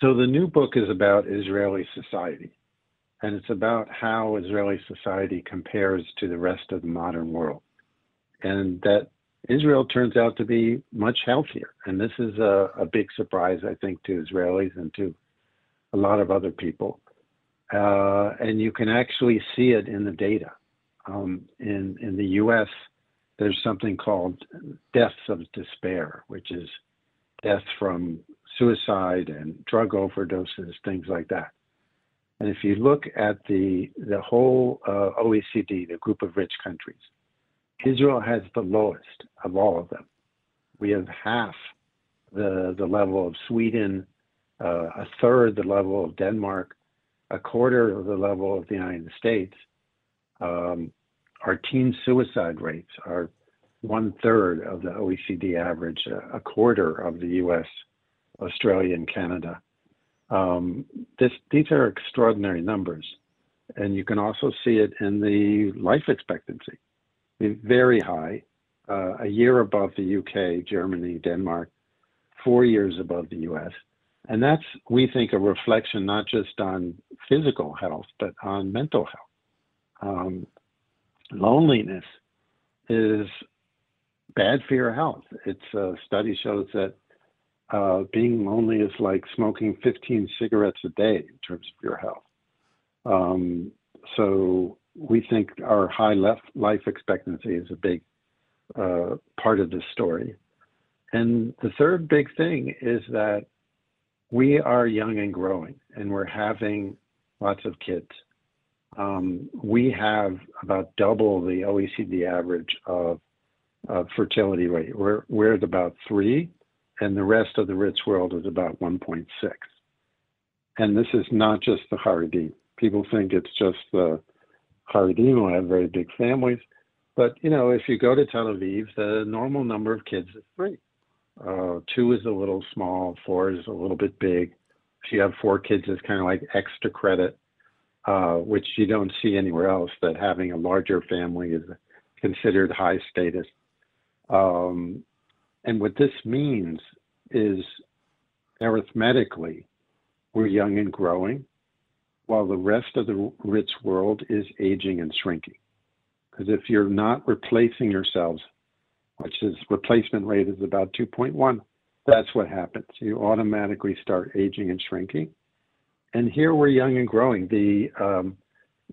So the new book is about Israeli society, and it's about how Israeli society compares to the rest of the modern world, and that Israel turns out to be much healthier. And this is a, a big surprise, I think, to Israelis and to a lot of other people. Uh, and you can actually see it in the data. Um, in in the U.S., there's something called deaths of despair, which is deaths from suicide and drug overdoses, things like that. And if you look at the the whole uh, OECD, the group of rich countries, Israel has the lowest of all of them. We have half the the level of Sweden, uh, a third the level of Denmark, a quarter of the level of the United States. Um, our teen suicide rates are one third of the OECD average, a quarter of the U.S., Australia, and Canada. Um, this, these are extraordinary numbers, and you can also see it in the life expectancy, very high, uh, a year above the UK, Germany, Denmark, four years above the US. And that's, we think, a reflection not just on physical health, but on mental health. Um, loneliness is bad for your health. It's a uh, study shows that uh, being lonely is like smoking 15 cigarettes a day in terms of your health. Um, so we think our high life expectancy is a big uh, part of this story. And the third big thing is that we are young and growing, and we're having lots of kids. Um, we have about double the OECD average of, of fertility rate. We're, we're at about three, and the rest of the rich world is about 1.6. And this is not just the Haredim. People think it's just the Haredim who have very big families. But, you know, if you go to Tel Aviv, the normal number of kids is three. Uh, two is a little small, four is a little bit big. If you have four kids, it's kind of like extra credit, uh, which you don't see anywhere else, that having a larger family is considered high status. Um, and what this means is arithmetically, we're young and growing, while the rest of the rich world is aging and shrinking. Because if you're not replacing yourselves which is replacement rate is about 2.1. That's what happens. You automatically start aging and shrinking. And here we're young and growing. The um,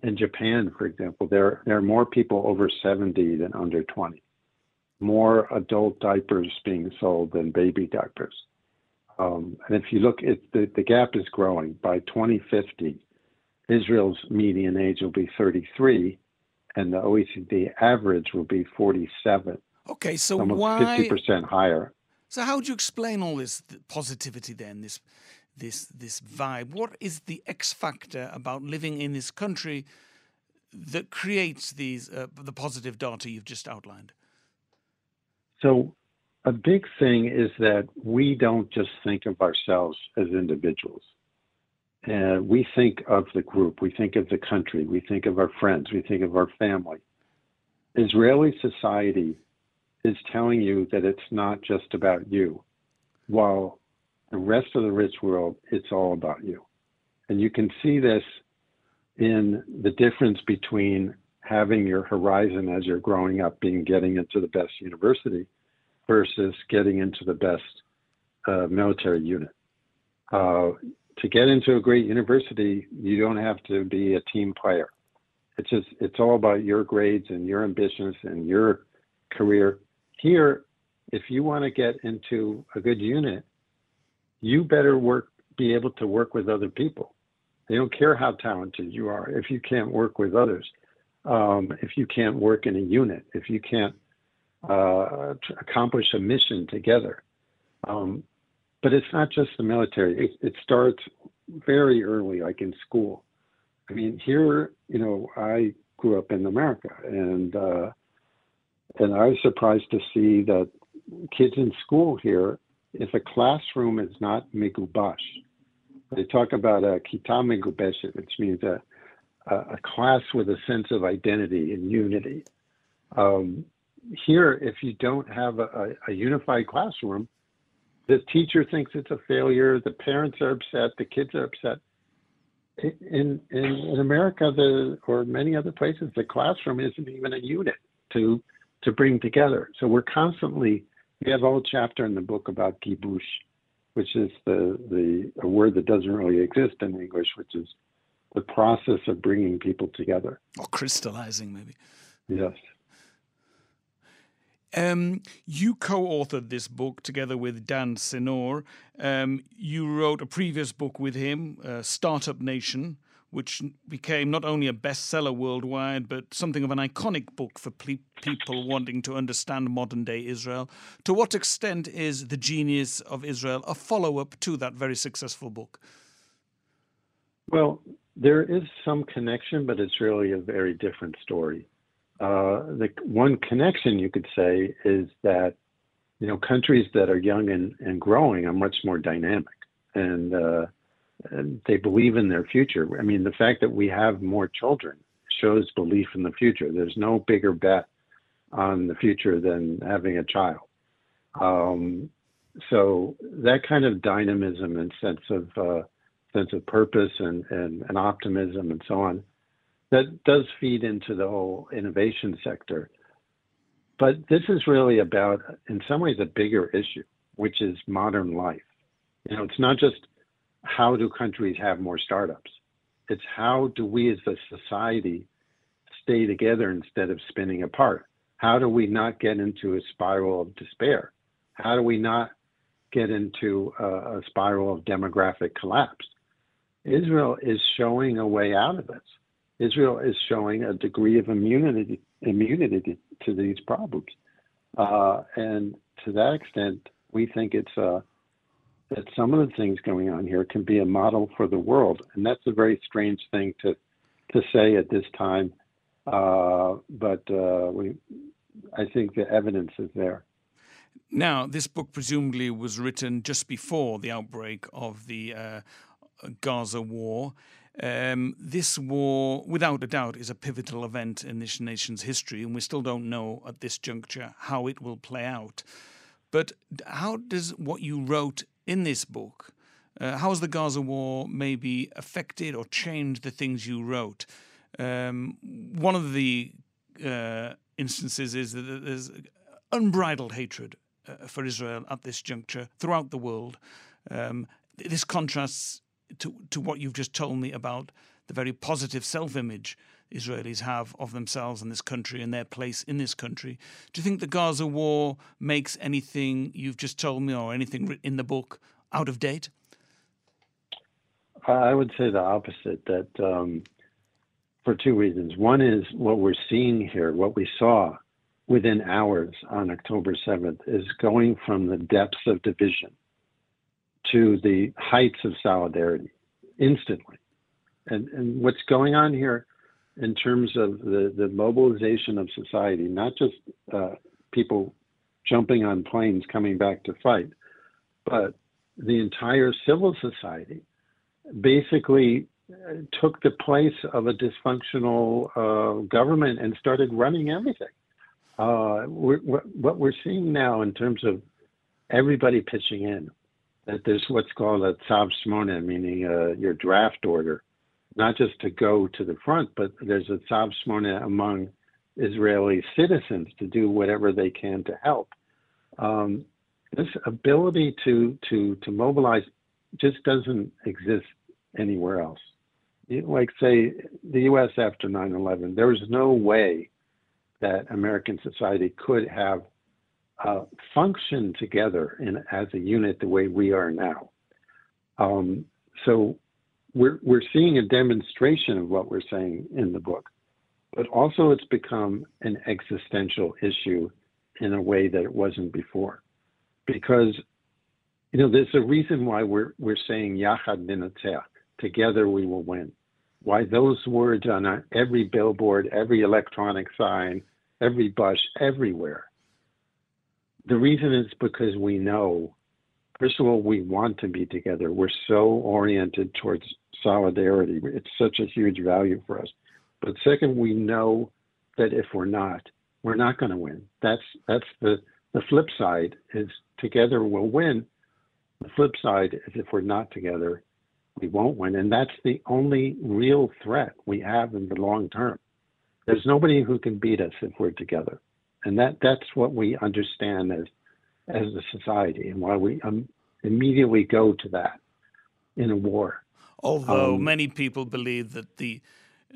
in Japan, for example, there there are more people over 70 than under 20. More adult diapers being sold than baby diapers. Um, and if you look, at the, the gap is growing. By 2050, Israel's median age will be 33, and the OECD average will be 47. Okay, so almost why fifty percent higher? So how do you explain all this positivity then? This this this vibe. What is the X factor about living in this country that creates these uh, the positive data you've just outlined? So a big thing is that we don't just think of ourselves as individuals. Uh, we think of the group, we think of the country, we think of our friends, we think of our family. Israeli society is telling you that it's not just about you, while the rest of the rich world, it's all about you. And you can see this in the difference between having your horizon as you're growing up being getting into the best university versus getting into the best uh, military unit. Uh, to get into a great university, you don't have to be a team player. It's just it's all about your grades and your ambitions and your career here, if you want to get into a good unit, you better work, be able to work with other people. They don't care how talented you are if you can't work with others, um, if you can't work in a unit, if you can't uh, accomplish a mission together. Um, but it's not just the military. It, it starts very early, like in school. I mean, here, you know, I grew up in America, and uh, and I was surprised to see that kids in school here, if a classroom is not migubash, they talk about a kita which means a, a class with a sense of identity and unity. Um, here, if you don't have a, a, unified classroom, The teacher thinks it's a failure. The parents are upset. The kids are upset. In in, in America, the or many other places, the classroom isn't even a unit to to bring together. So we're constantly. We have a whole chapter in the book about gibush, which is the the a word that doesn't really exist in English, which is the process of bringing people together or crystallizing, maybe. Yes. Um, you co-authored this book together with Dan Senor. Um, you wrote a previous book with him, uh, Startup Nation, which became not only a bestseller worldwide, but something of an iconic book for ple- people wanting to understand modern day Israel. To what extent is The Genius of Israel a follow up to that very successful book? Well, there is some connection, but it's really a very different story. Uh, the one connection you could say is that you know countries that are young and, and growing are much more dynamic and, uh, and they believe in their future. I mean, the fact that we have more children shows belief in the future. There's no bigger bet on the future than having a child. Um, so that kind of dynamism and sense of uh, sense of purpose and, and, and optimism and so on that does feed into the whole innovation sector. But this is really about, in some ways, a bigger issue, which is modern life. You know, it's not just how do countries have more startups, it's how do we as a society stay together instead of spinning apart? How do we not get into a spiral of despair? How do we not get into a, a spiral of demographic collapse? Israel is showing a way out of this. Israel is showing a degree of immunity immunity to these problems, uh, and to that extent, we think it's uh, that some of the things going on here can be a model for the world, and that's a very strange thing to to say at this time. Uh, but uh, we, I think the evidence is there. Now, this book presumably was written just before the outbreak of the uh, Gaza war. Um, this war, without a doubt, is a pivotal event in this nation's history, and we still don't know at this juncture how it will play out. But how does what you wrote in this book, uh, how has the Gaza war maybe affected or changed the things you wrote? Um, one of the uh, instances is that there's unbridled hatred uh, for Israel at this juncture throughout the world. Um, this contrasts to, to what you've just told me about the very positive self image Israelis have of themselves and this country and their place in this country. Do you think the Gaza war makes anything you've just told me or anything in the book out of date? I would say the opposite, that um, for two reasons. One is what we're seeing here, what we saw within hours on October 7th, is going from the depths of division to the heights of solidarity instantly. And, and what's going on here in terms of the, the mobilization of society, not just uh, people jumping on planes coming back to fight, but the entire civil society basically uh, took the place of a dysfunctional uh, government and started running everything. Uh, we're, what we're seeing now in terms of everybody pitching in, that there's what's called a tzav shmona, meaning uh, your draft order, not just to go to the front, but there's a tzav shmona among Israeli citizens to do whatever they can to help. Um, this ability to to to mobilize just doesn't exist anywhere else. Like say the U.S. after 9/11, there was no way that American society could have uh, function together in, as a unit the way we are now. Um, so we're, we're seeing a demonstration of what we're saying in the book, but also it's become an existential issue in a way that it wasn't before. Because, you know, there's a reason why we're, we're saying Yachad Ninatzeh, together we will win. Why those words on every billboard, every electronic sign, every bus, everywhere the reason is because we know, first of all, we want to be together. We're so oriented towards solidarity. It's such a huge value for us. But second, we know that if we're not, we're not going to win. That's that's the the flip side is together we'll win, The flip side is if we're not together, we won't win. And that's the only real threat we have in the long term. There's nobody who can beat us if we're together. And that, that's what we understand as, as a society and why we um, immediately go to that in a war. Although um, many people believe that the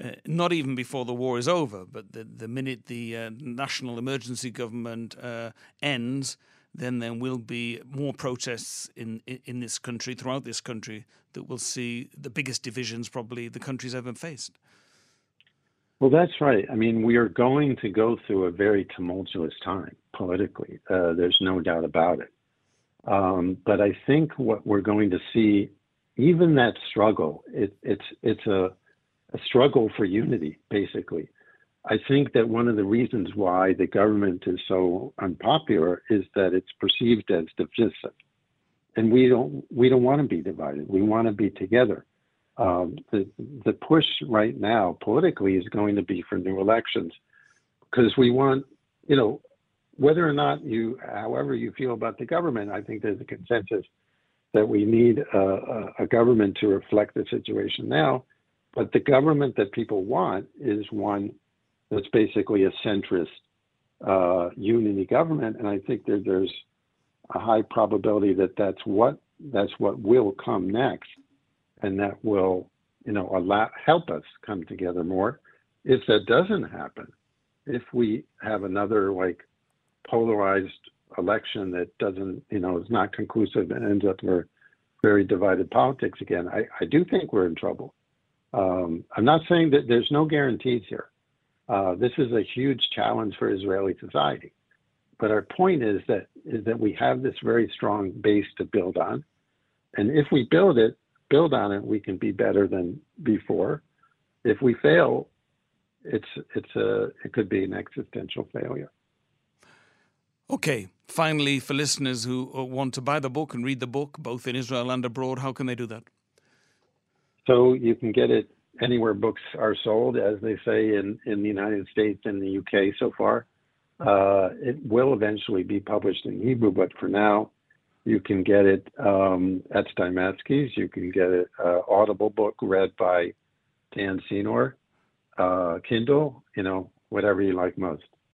uh, not even before the war is over, but the, the minute the uh, national emergency government uh, ends, then there will be more protests in, in, in this country, throughout this country, that will see the biggest divisions probably the country's ever faced. Well, that's right. I mean, we are going to go through a very tumultuous time politically. Uh, there's no doubt about it. Um, but I think what we're going to see, even that struggle, it, it's it's a a struggle for unity, basically. I think that one of the reasons why the government is so unpopular is that it's perceived as divisive, and we don't we don't want to be divided. We want to be together. Um, the the push right now politically is going to be for new elections. Because we want you know whether or not you however you feel about the government. I think there's a consensus that we need a, a, government to reflect the situation now. But the government that people want is one that's basically a centrist uh, unity government, and I think that there's a high probability that that's what that's what will come next, and that will you know allow help us come together more. If that doesn't happen, if we have another like polarized election that doesn't you know is not conclusive and ends up in very divided politics again, I, I do think we're in trouble. Um, I'm not saying that there's no guarantees here. Uh, this is a huge challenge for Israeli society. But our point is that is that we have this very strong base to build on, and if we build it, build on it, we can be better than before. If we fail, it's it's a it could be an existential failure. Okay. Finally, for listeners who want to buy the book and read the book, both in Israel and abroad, how can they do that? So you can get it anywhere books are sold, as they say in, in the United States and the UK so far. Uh, it will eventually be published in Hebrew, but for now, you can get it um, at Steimatzky's. You can get it uh, Audible book read by Dan Senor, uh, Kindle, you know, whatever you like most.